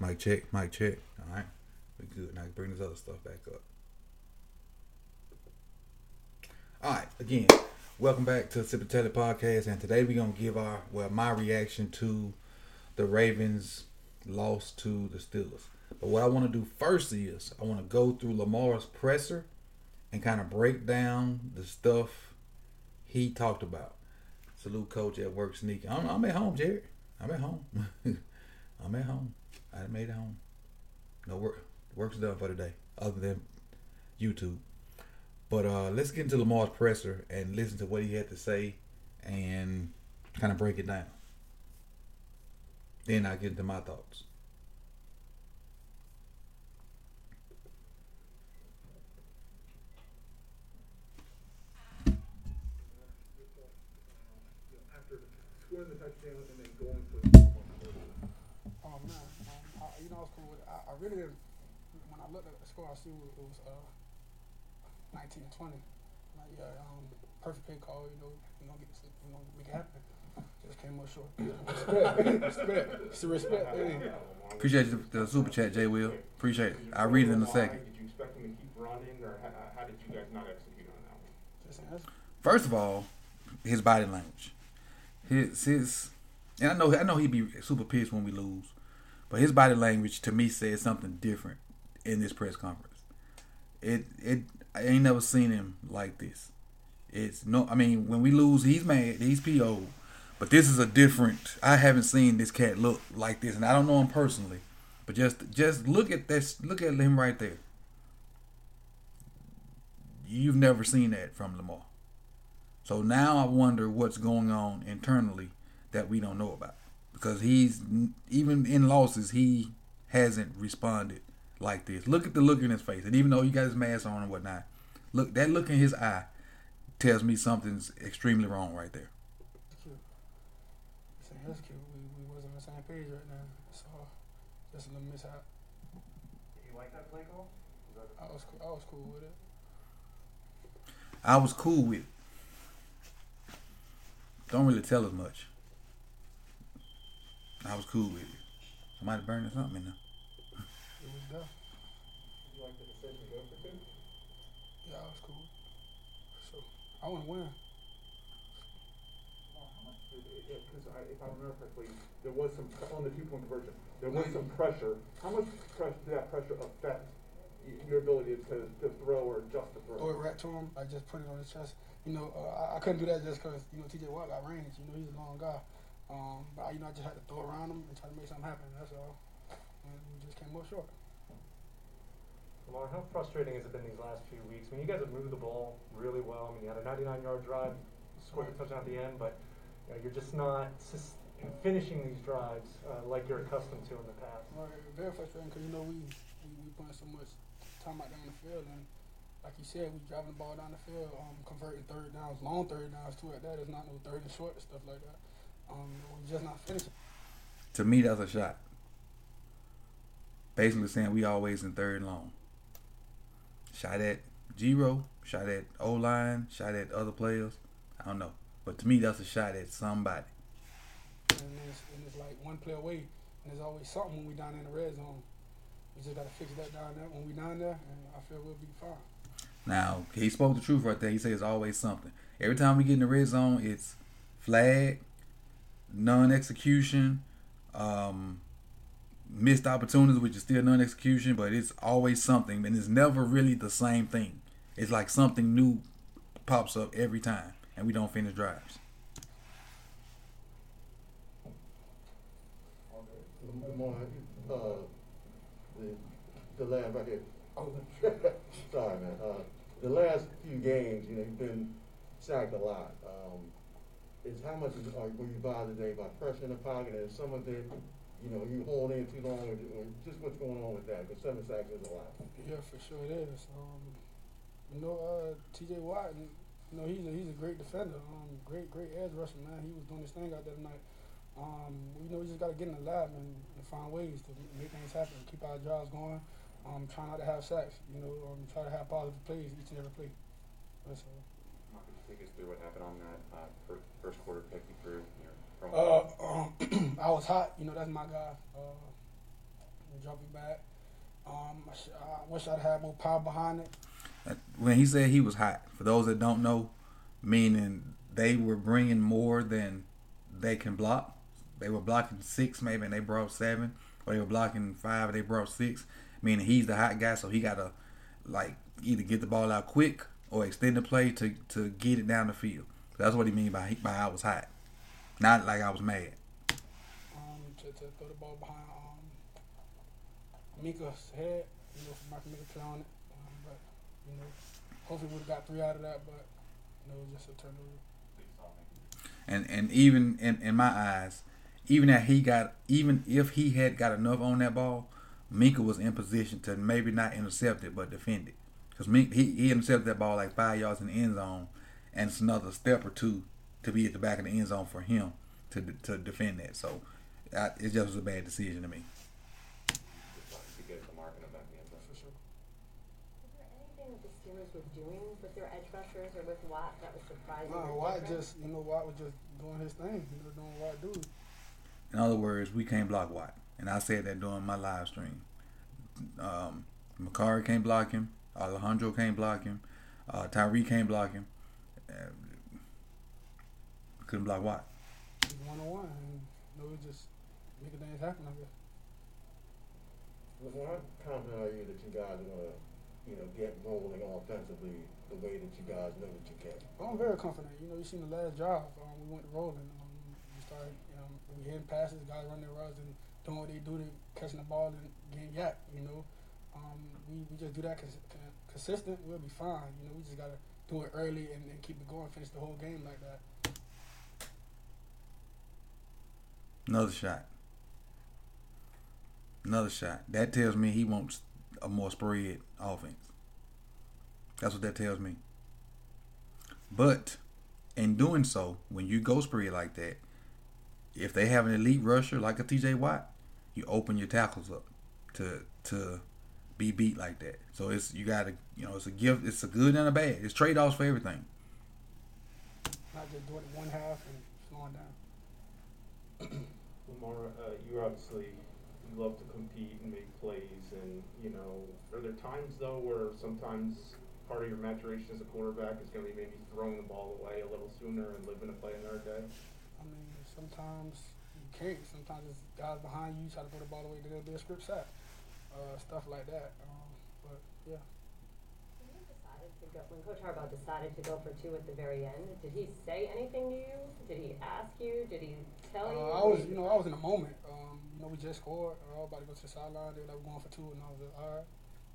Mic check, mic check. All right, we good. Now bring this other stuff back up. All right, again, welcome back to Sip and Tell podcast, and today we're gonna give our well my reaction to the Ravens loss to the Steelers. But what I want to do first is I want to go through Lamar's presser and kind of break down the stuff he talked about. Salute coach at work sneaking. I'm, I'm at home, Jared. I'm at home. I'm at home. I made it home. No work. Work's done for today, other than YouTube. But uh, let's get into Lamar's presser and listen to what he had to say and kind of break it down. Then I get into my thoughts. after scoring the touchdown and then going for Oh man, um, I, you know I was cool with it. I, I really didn't. When I looked at the score, I see it was uh, 19 to 20. Like yeah, um, perfect pay call. You know, you know, get this, you know, make it happen. Just came up short. respect, respect, it's the respect. Hey. Appreciate the, the super chat, Jay Will. Appreciate it. I'll read it in a second. Did you expect him to keep running, or how, how did you guys not execute on that one? Just saying, that's, First of all, his body language. His his and I know I know he'd be super pissed when we lose. But his body language to me said something different in this press conference. It it I ain't never seen him like this. It's no I mean when we lose he's mad, he's PO. But this is a different I haven't seen this cat look like this and I don't know him personally. But just just look at this look at him right there. You've never seen that from Lamar. So now I wonder what's going on internally that we don't know about. Because he's even in losses, he hasn't responded like this. Look at the look in his face, and even though he got his mask on and whatnot, look that look in his eye tells me something's extremely wrong right there. that's cute. Saying that's cute. We, we wasn't on the same page right now. So just a little mishap. You like that play call? That I was cool. I was cool with it. I was cool with. It. Don't really tell us much. I was cool with it. Somebody burning something in there. It was there. Did you like the decision to go for two? Yeah, I was cool. So I want to win. Because I, if I remember correctly, there was some, on the two-point conversion, there was some pressure. How much pressure, did that pressure affect your ability to, to throw or adjust the throw? throw it right to him, I just put it on his chest. You know, uh, I, I couldn't do that just because you know TJ Watt got range. You know, he's a long guy. Um, but you know, I just had to throw around them and try to make something happen. That's all. And we just came up short. Lamar, how frustrating has it been these last few weeks? I mean, you guys have moved the ball really well. I mean, you had a 99-yard drive, scored a touchdown at the end, but you know, you're just not sus- finishing these drives uh, like you're accustomed to in the past. Right, very frustrating because you know we, we we putting so much time out on the field and. Like you said, we driving the ball down the field, um, converting third downs, long third downs too. At that, it's not no third and short and stuff like that. Um, we just not finishing. To me, that's a shot. Basically saying we always in third and long. Shot at Giro, shot at O line, shot at other players. I don't know. But to me, that's a shot at somebody. and it's, and it's like one play away, and there's always something when we down in the red zone. We just gotta fix that down there when we down there, and I feel we'll be fine. Now, he spoke the truth right there. He says it's always something. Every time we get in the red zone, it's flag, non execution, um, missed opportunities, which is still non execution, but it's always something. And it's never really the same thing. It's like something new pops up every time, and we don't finish drives. The, the last, right here, Oh, sorry, man, uh, the last few games, you know, you've been sacked a lot. Um, is how much is, are, were you bothered today by pressure in the pocket and some of it, you know, you hold in too long, or, or just what's going on with that? Because seven sacks is a lot. yeah, for sure it is. Um, you know, uh, T.J. Watt, you know, he's a, he's a great defender. Um, great, great edge rusher, man. He was doing his thing out there tonight. Um, you know, we just gotta get in the lab and, and find ways to make things happen, keep our drives going. Um, try not to have sacks. You know, um, try to have positive plays each and every play. That's all. Mark, could you take us through what happened on that uh, first, first quarter pick you threw? Uh, um, I was hot. You know, that's my guy. Uh, jumping back. Um, I, sh- I wish I'd had more power behind it. When he said he was hot, for those that don't know, meaning they were bringing more than they can block. They were blocking six maybe, and they brought seven, or they were blocking five, and they brought six. Meaning he's the hot guy, so he gotta like either get the ball out quick or extend the play to to get it down the field. That's what he mean by by I was hot, not like I was mad. um, to, to throw the ball behind um, Minkah's head, you know, for Mark Mika play on it. Um, but, you know, hopefully we would have got three out of that, but, you know, it was just a turnover. And and even in, in my eyes, even that he got even if he had got enough on that ball, Minkah was in position to maybe not intercept it but defend it. Because he, he intercepted that ball like five yards in the end zone, and it's another step or two to be at the back of the end zone for him to to defend that. So I, it just was a bad decision to me. To get the mark in the back of the end zone. For sure. Is there anything that the Steelers were doing with their edge rushers or with Watt that was surprising? Nah, Watt just, you know, Watt was just doing his thing. He was doing what Watt do. In other words, we can't block Watt, and I said that during my live stream. Um, Mekari can't block him. Alejandro can't block him. Uh, Tyree can't block him. Uh, couldn't block Watt. He's one on one, and you know, we just making things happen. I guess. Listen, how confident are you that you guys are gonna, you know, get rolling offensively the way that you guys know that you can? I'm very confident. You know, you seen the last drive. Um, we went rolling. Um, we started, you know, we hitting passes, guys running their routes and doing what they do to catching the ball and getting YAC. You know, um, we, we just do that cons- con- consistent. We'll be fine. You know, we just gotta do it early and, and keep it going, finish the whole game like that. Another shot. Another shot. That tells me he wants a more spread offense. That's what that tells me. But in doing so, when you go spread like that, if they have an elite rusher like a TJ Watt, you open your tackles up to to be beat like that. So it's you gotta you know, it's a gift it's a good and a bad. It's trade offs for everything. Not just doing it one half and slowing down. Lamar, uh, you obviously you love to compete and make plays, and you know, are there times though where sometimes part of your maturation as a quarterback is going to be maybe throwing the ball away a little sooner and living to play another day? I mean, sometimes you can't. Sometimes it's guys behind you try to throw the ball away. There'll be a script sack, uh, stuff like that. Um, but yeah. When you decided to go, when Coach Harbaugh decided to go for two at the very end, did he say anything to you? Did he ask you? Did he tell you? Uh, I was, you know, I was in the moment. Um, you know, we just scored. I was about to go to the sideline. They were like, going for two, and I was like, all right.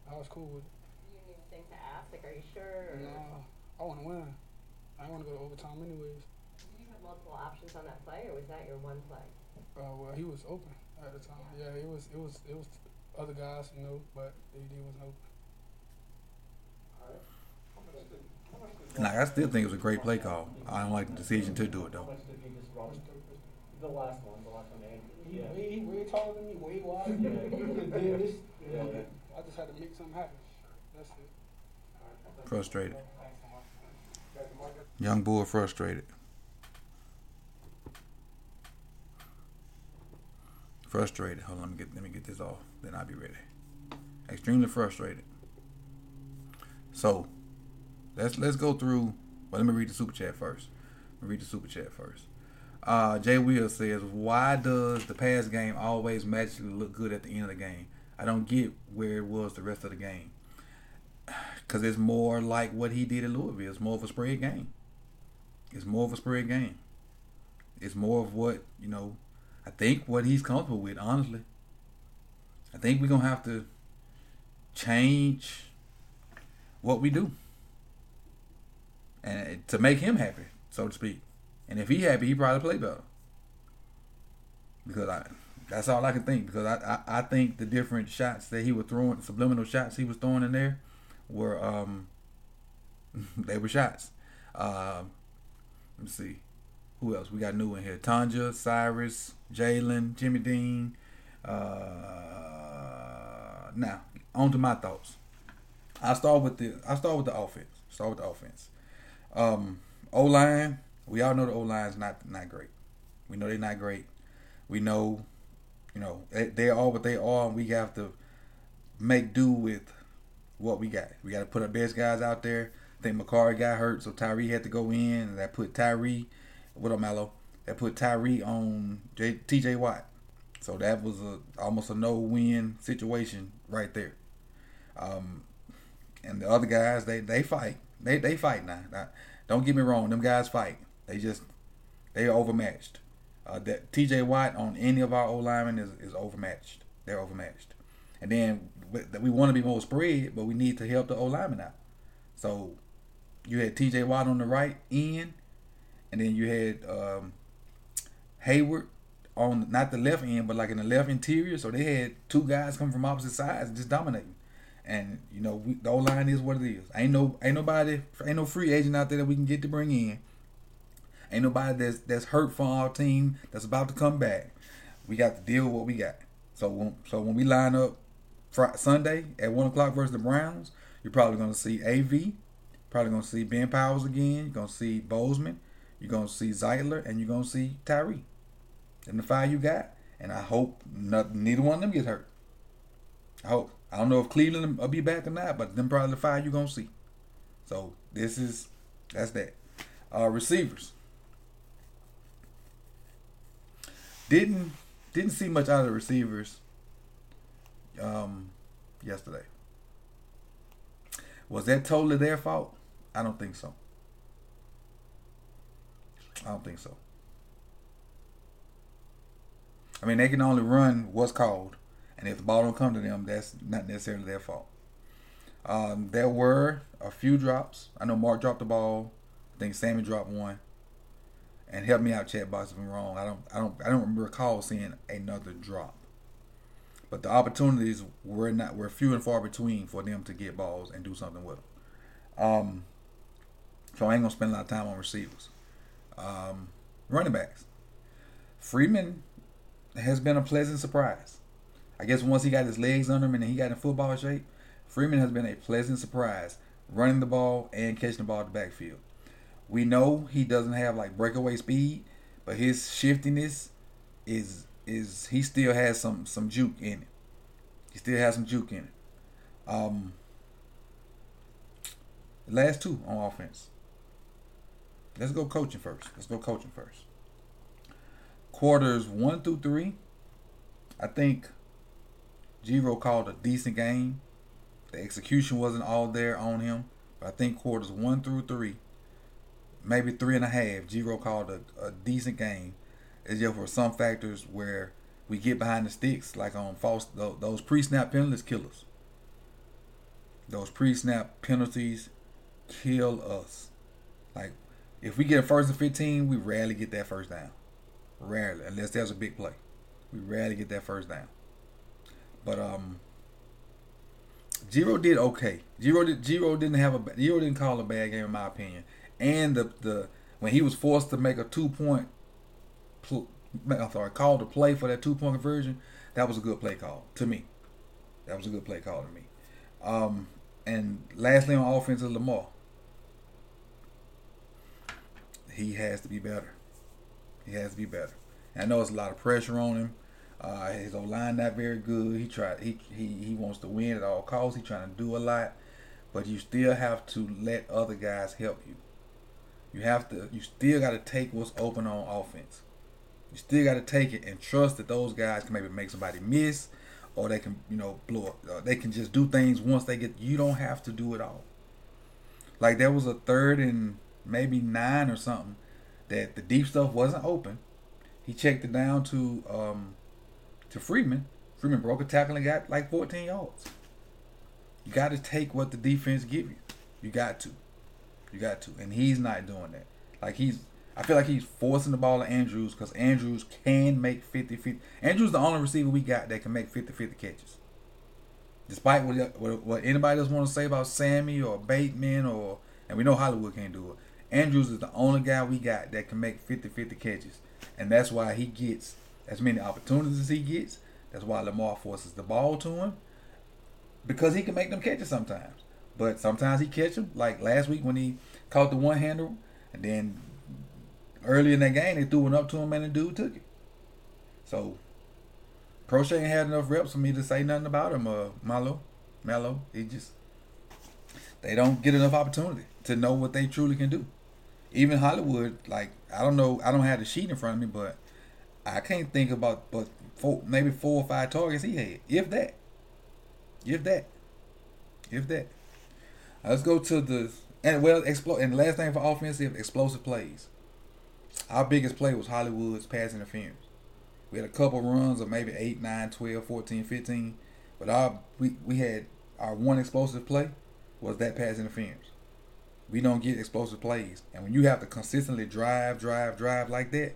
I was cool with it. You even think to ask, like, are you sure? Uh, I want to win. I want to go to overtime anyways. Did you have multiple options on that play, or was that your one play? Uh, well, he was open at the time. Yeah, it was, it was, it was other guys, you know, but AD wasn't open. Like I still think it was a great play call. I don't like the decision to do it though. much did he just rush? The last one, the last one, Andrew. He Yeah. way, way taller than me, way wider. Yeah. He could have did this. You Yeah. I just had to make something happen. That's it. Frustrated. Thanks so much. Young boy frustrated. Frustrated. Hold on, let me get let me get this off. Then I'll be ready. Extremely frustrated. So let's let's go through. Well, let me read the super chat first. Read the super chat first. Uh, Jay Will says, "Why does the pass game always magically look good at the end of the game? I don't get where it was the rest of the game. Because it's more like what he did at Louisville. It's more of a spread game. It's more of a spread game. It's more of what, you know, I think what he's comfortable with, honestly. I think we're to have to change what we do. And to make him happy, so to speak. And if he happy, he probably play better. Because I that's all I can think. Because I, I, I think the different shots that he was throwing, subliminal shots he was throwing in there, were um they were shots. Um, let me see. Who else? We got new in here. Tanja, Cyrus, Jalen, Jimmy Dean. Uh, now, on to my thoughts. I start with the I start with the offense. Start with the offense. Um, O line. We all know the O line is not not great. We know they're not great. We know You know, they, they are what they are, and we have to make do with what we got. We got to put our best guys out there. I think Mekari got hurt, so Tyree had to go in, and that put Tyree, what up, Mello? That put Tyree on J, T.J. Watt. So that was a almost a no-win situation right there. Um, and the other guys, they they fight. They they fight now. now. Don't get me wrong, them guys fight. They just they are overmatched. Uh, that T.J. Watt on any of our O linemen is, is overmatched. They're overmatched. And then we, we want to be more spread, but we need to help the O lineman out. So you had T.J. Watt on the right end, and then you had um, Heyward on not the left end, but like in the left interior. So they had two guys coming from opposite sides just dominating. And you know, we, the O line is what it is. Ain't no, ain't nobody, ain't no free agent out there that we can get to bring in. Ain't nobody that's that's hurt from our team that's about to come back. We got to deal with what we got. So when, so when we line up Friday, Sunday at one o'clock versus the Browns, you're probably going to see AV, probably going to see Ben Powers again. You're going to see Bozeman. You're to see Zeitler, and you're to see Tyree. And the five you got, and I hope neither one of them gets hurt. I hope. I don't know if Cleveland will be back or not, but them probably the five you're gonna see. So this is that's that. Uh, receivers didn't didn't see much out of the receivers um, yesterday. Was that totally their fault? I don't think so. I don't think so. I mean, they can only run what's called, and if the ball don't come to them, that's not necessarily their fault. Um, there were a few drops. I know Mark dropped the ball. I think Sammy dropped one. And help me out, chat box, if I'm wrong. I don't, I don't, I don't recall seeing another drop. But the opportunities were not were few and far between for them to get balls and do something with them. Um, so I ain't gonna spend a lot of time on receivers. Um, running backs. Freeman has been a pleasant surprise. I guess once he got his legs under him and he got in football shape, Freeman has been a pleasant surprise running the ball and catching the ball at the backfield. We know he doesn't have like breakaway speed, but his shiftiness is is he still has some some juke in it. He still has some juke in it. Um, last two on offense. Let's go coaching first. Let's go coaching first. Quarters one through three, I think Giro called a decent game. The execution wasn't all there on him, but I think quarters one through three, maybe three and a half, Giro called a, a decent game. It's just for some factors where we get behind the sticks, like on false those pre-snap penalties kill us. Those pre-snap penalties kill us. Like if we get a first and fifteen, we rarely get that first down. Rarely, unless there's a big play. We rarely get that first down. But um, Giro did okay. Giro did Giro didn't have a Giro didn't call a bad game in my opinion. And the the when he was forced to make a two point, I'm sorry, call to play for that two point conversion, that was a good play call to me. That was a good play call to me. Um, and lastly on offense is Lamar. He has to be better. He has to be better. And I know it's a lot of pressure on him. Uh, his O line not very good. He tried. He, he he wants to win at all costs. He's trying to do a lot, but you still have to let other guys help you. You have to. You still got to take what's open on offense. You still got to take it and trust that those guys can maybe make somebody miss, or they can you know blow up. Uh, they can just do things once they get. You don't have to do it all. Like there was a third and maybe nine or something that the deep stuff wasn't open. He checked it down to um, to Freeman. Freeman broke a tackle and got like 14 yards. You got to take what the defense give you. You got to. You got to. And he's not doing that. Like he's I feel like he's forcing the ball to Andrews because Andrews can make 50 50. Andrews the only receiver we got that can make 50 50 catches. Despite what, what, what anybody else want to say about Sammy or Bateman or and we know Hollywood can't do it. Andrews is the only guy we got that can make 50 50 catches. And that's why he gets as many opportunities as he gets. That's why Lamar forces the ball to him because he can make them catches sometimes. But sometimes he catch them, like last week when he caught the one hander, and then early in that game they threw it up to him and the dude took it. So Proche ain't had enough reps for me to say nothing about him. Uh, Malo, Mello, he just they don't get enough opportunity to know what they truly can do. Even Hollywood, like I don't know, I don't have the sheet in front of me, but I can't think about but four, maybe four or five targets he had, if that, if that, if that. Let's go to the and well, explo- and last thing for offensive explosive plays. Our biggest play was Hollywood's pass interference. We had a couple runs of maybe 8, 9, 12, 14, 15. But our we, we had our one explosive play was that pass interference. We don't get explosive plays. And when you have to consistently drive, drive, drive like that,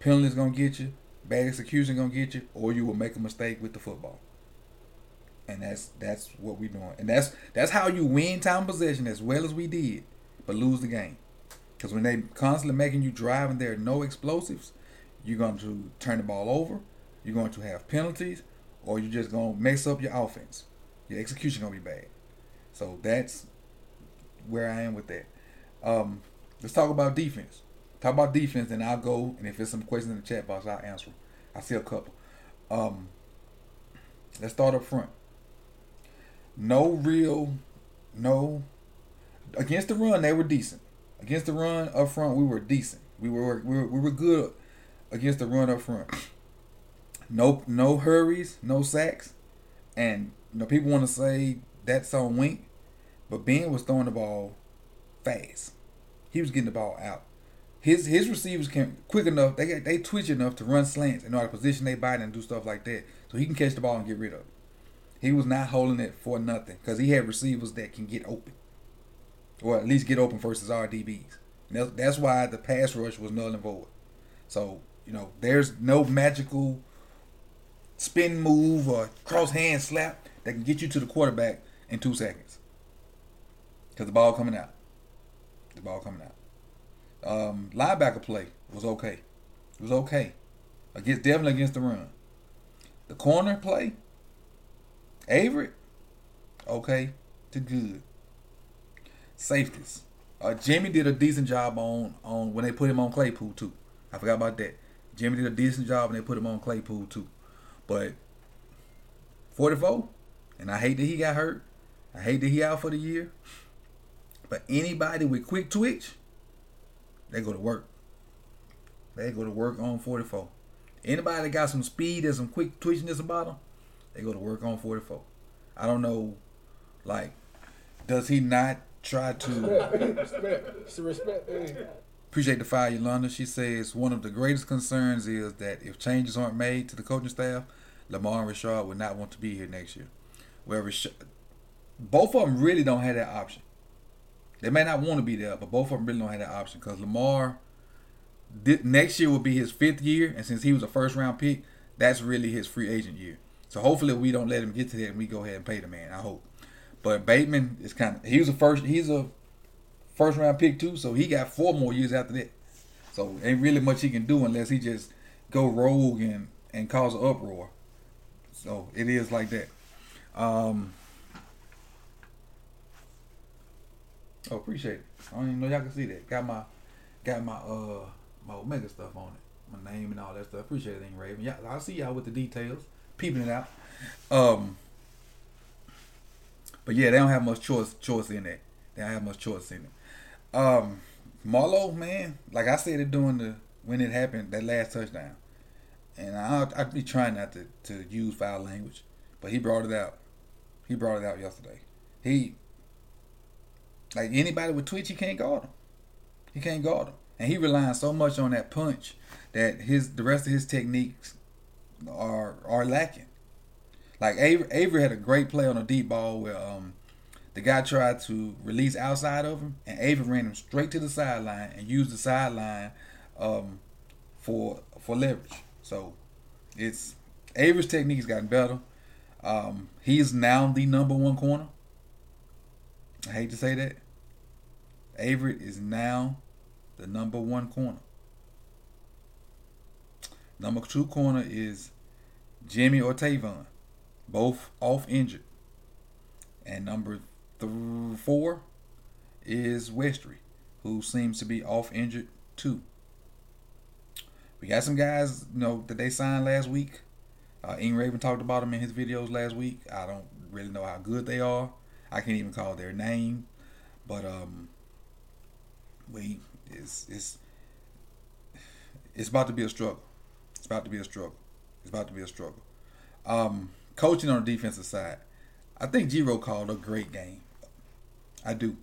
penalties gonna get you, bad execution gonna get you, or you will make a mistake with the football. And that's that's what we're doing. And that's that's how you win time possession as well as we did, but lose the game. Because when they constantly making you drive and there are no explosives, you're going to turn the ball over, you're going to have penalties, or you're just going to mess up your offense. Your execution going to be bad. So that's where I am with that. Um, let's talk about defense. Talk about defense, and I'll go. And if there's some questions in the chat box, I'll answer. Them. I see a couple. Um, let's start up front. No real, no. Against the run, they were decent. Against the run up front, we were decent. We were we were, we were good against the run up front. No no hurries, no sacks, and you know people want to say that's on Wink, but Ben was throwing the ball fast. He was getting the ball out. His his receivers can quick enough. They they twitch enough to run slants and know how to position their body and do stuff like that. So he can catch the ball and get rid of it. He was not holding it for nothing because he had receivers that can get open, or at least get open versus our DBs. That's, that's why the pass rush was null and void. So you know, there's no magical spin move or cross hand slap that can get you to the quarterback in two seconds. Because the ball coming out. The ball coming out. Um, linebacker play was okay. It was okay. Against definitely against the run. The corner play, Avery, okay to good. Safeties. Uh, Jimmy did a decent job on on when they put him on Claypool too. I forgot about that. Jimmy did a decent job and they put him on Claypool too. But 44, and I hate that he got hurt. I hate that he out for the year. But anybody with quick twitch, they go to work. They go to work on 44. Anybody that got some speed and some quick twitchiness about them, they go to work on 44. I don't know, like, does he not try to Respect. Respect. Hey. appreciate the fire, Yolanda? She says one of the greatest concerns is that if changes aren't made to the coaching staff, Lamar and Rashod would not want to be here next year. Where Rashod, both of them really don't have that option. They may not want to be there, but both of them really don't have that option because Lamar thi- next year will be his fifth year, and since he was a first round pick, that's really his free agent year. So hopefully we don't let him get to that and we go ahead and pay the man. I hope. But Bateman is kind of he was a first he's a first round pick too, so he got four more years after that. So ain't really much he can do unless he just go rogue and and cause an uproar. So it is like that. Um, oh, appreciate it. I don't even know y'all can see that. Got my got my uh my Omega stuff on it, my name and all that stuff. Appreciate it, Raven. Yeah, I'll see y'all with the details, peeping it out. Um, but yeah, they don't have much choice choice in that. They don't have much choice in it. Um, Marlowe, man, like I said it during the when it happened that last touchdown, and I I'd be trying not to to use foul language, but he brought it out. He brought it out yesterday. He like anybody with twitch, he can't guard him. He can't guard him, and he relies so much on that punch that his the rest of his techniques are are lacking. Like Avery, Avery had a great play on a deep ball where um the guy tried to release outside of him, and Avery ran him straight to the sideline and used the sideline um for for leverage. So it's Avery's technique's gotten better. Um, he's now the number one corner. I hate to say that. Avery is now the number one corner. Number two corner is Jimmy or Tavon, both off injured. And number th- four is Westry, who seems to be off injured too. We got some guys, you know, that they signed last week, Uh, Ing Raven talked about them in his videos last week. I don't really know how good they are. I can't even call their name, but um, we it's it's it's about to be a struggle. It's about to be a struggle. It's about to be a struggle. Um, coaching on the defensive side, I think Giro called a great game. I do.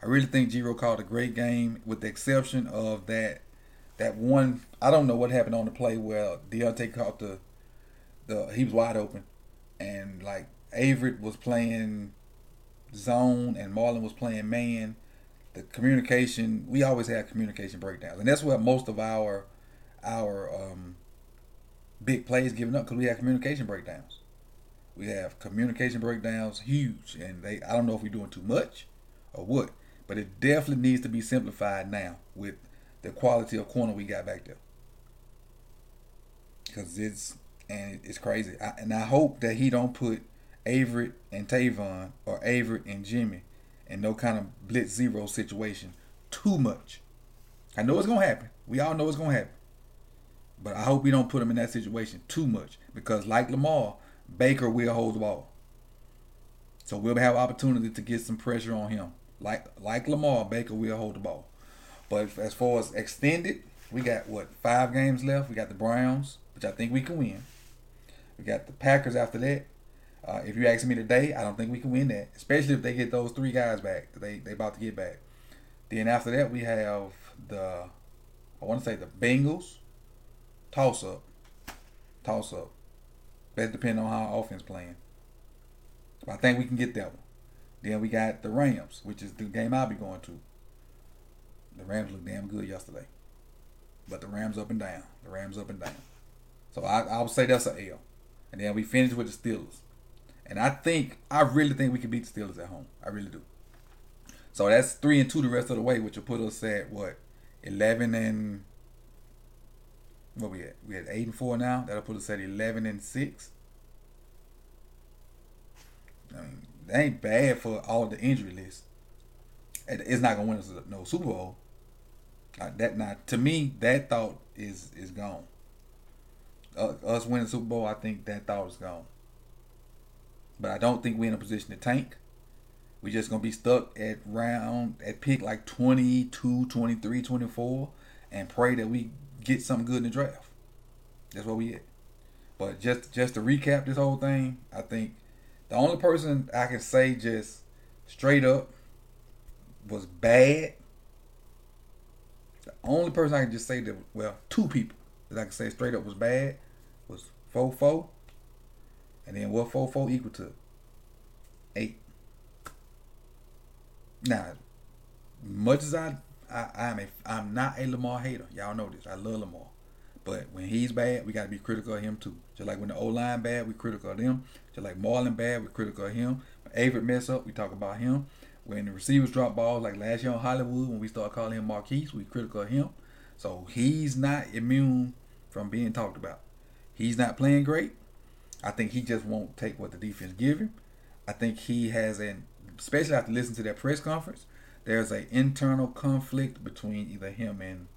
I really think Giro called a great game, with the exception of that that one. I don't know what happened on the play where Diontae caught the the he was wide open, and like Averett was playing zone and Marlon was playing man. The communication we always have communication breakdowns, and that's what most of our our um, big plays giving up because we have communication breakdowns. We have communication breakdowns huge, and they I don't know if we're doing too much or what, but it definitely needs to be simplified now with the quality of corner we got back there. Because it's and it's crazy, I, and I hope that he don't put Averett and Tavon or Averett and Jimmy in no kind of blitz zero situation too much. I know it's gonna happen. We all know it's gonna happen. But I hope we don't put him in that situation too much because, like Lamar, Baker will hold the ball. So we'll have opportunity to get some pressure on him. Like like Lamar, Baker will hold the ball. But as far as extended, we got what five games left. We got the Browns, which I think we can win. We got the Packers after that. Uh, if you ask me today, I don't think we can win that, especially if they get those three guys back. They they about to get back. Then after that, we have the I want to say the Bengals, toss up, toss up. That depending on how offense playing. But I think we can get that one. Then we got the Rams, which is the game I'll be going to. The Rams look damn good yesterday, but the Rams up and down. The Rams up and down. So I I would say that's an L. And then we finish with the Steelers. And I think I really think we can beat the Steelers at home. I really do. So that's three and two the rest of the way, which will put us at what eleven and what we at? We at eight and four now. That'll put us at eleven and six. I mean, that ain't bad for all the injury list. It's not gonna win us no Super Bowl. that now to me, that thought is is gone. Uh, us winning Super Bowl, I think that thought is gone. But I don't think we're in a position to tank. We're just going to be stuck at round, at pick like 22, 23, 24, and pray that we get something good in the draft. That's what we at. But just just to recap this whole thing, I think the only person I can say just straight up was bad. The only person I can just say that well, two people that I can say straight up was bad was Fofo. And then what Fofo equal to? Eight. Now, much as I, I I'm a I'm not a Lamar hater. Y'all know this. I love Lamar. But when he's bad, we gotta be critical of him too. Just like when the O line bad, we critical of them. Just like Marlon bad, we critical of him. When Averett mess up, we talk about him. When the receivers drop balls, like last year on Hollywood, when we start calling him Marquise, we critical of him. So he's not immune from being talked about. He's not playing great. I think he just won't take what the defense give him. I think he has an, especially after listening to that press conference, there's an internal conflict between either him and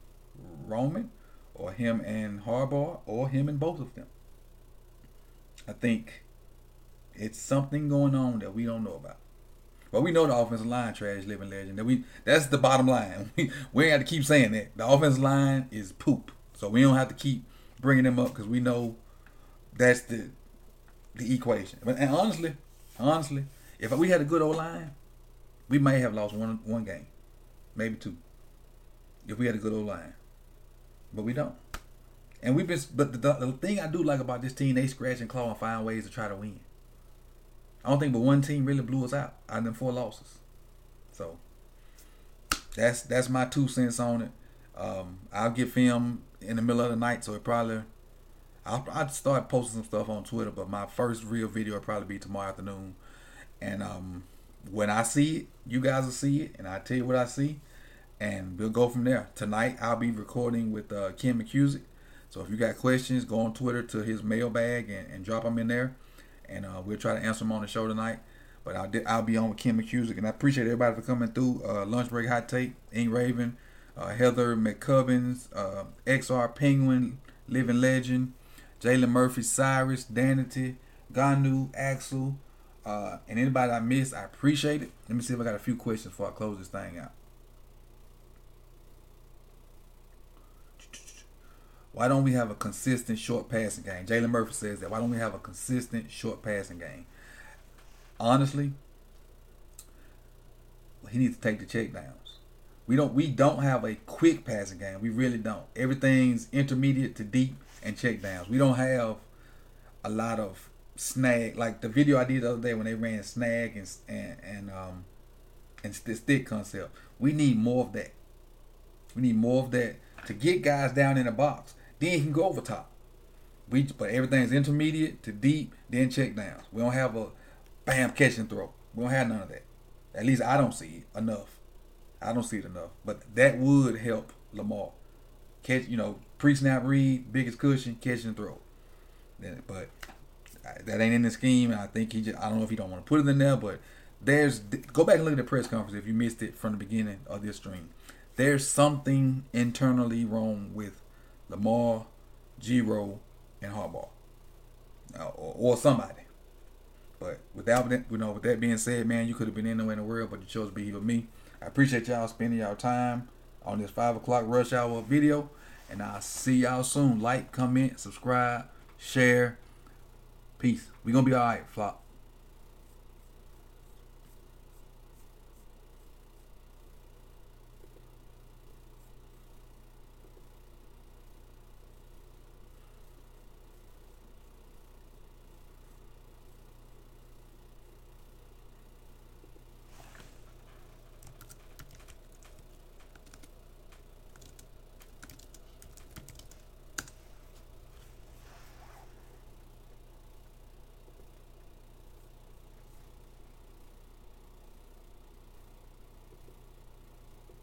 Roman, or him and Harbaugh, or him and both of them. I think it's something going on that we don't know about. But we know the offensive line trash living legend. That we that's the bottom line. We we ain't have to keep saying that. The offensive line is poop. So we don't have to keep bringing them up because we know that's the the equation. And honestly, honestly, if we had a good old line, we may have lost one one game, maybe two. If we had a good old line, but we don't. And we've been. But the, the thing I do like about this team, they scratch and claw and find ways to try to win. I don't think but one team really blew us out out of them four losses. So that's that's my two cents on it. Um, I'll get film in the middle of the night, so it probably I'll, I'll start posting some stuff on Twitter, but my first real video will probably be tomorrow afternoon. And um, when I see it, you guys will see it, and I tell you what I see, and we'll go from there. Tonight I'll be recording with uh, Ken McKusick. So if you got questions, go on Twitter to his mailbag and, and drop them in there, and uh, we'll try to answer them on the show tonight. But I'll I'll be on with Kim McKusick, and I appreciate everybody for coming through. Uh, Lunch break hot take, Ing Raven, uh, Heather McCubbins, uh, XR Penguin, Living Legend. Jalen Murphy, Cyrus, Danity, Ganu, Axel, uh, and anybody I missed, I appreciate it. Let me see if I got a few questions before I close this thing out. Why don't we have a consistent short passing game? Jalen Murphy says that. Why don't we have a consistent short passing game? Honestly, he needs to take the check downs. We don't we don't have a quick passing game. We really don't. Everything's intermediate to deep and check downs. We don't have a lot of snag like the video I did the other day when they ran snag and and and um and the stick concept. We need more of that. We need more of that to get guys down in the box. Then he can go over top. We but everything's intermediate to deep, then check downs. We don't have a bam catch and throw. We don't have none of that. At least I don't see it enough. I don't see it enough. But that would help Lamar. Catch, you know, pre-snap read, biggest cushion, catch and throw. But that ain't in the scheme. I think he just I don't know if he don't want to put it in there, but there's go back and look at the press conference if you missed it from the beginning of this stream. There's something internally wrong with Lamar, Giro, and Harbaugh, uh, or, or somebody. But without that, you know, with that being said, man, you could have been anywhere in the world, but you chose to be here with me. I appreciate y'all spending y'all time on this five o'clock rush hour video, and I'll see y'all soon. Like, comment, subscribe, share. Peace. We gonna be all right, flop.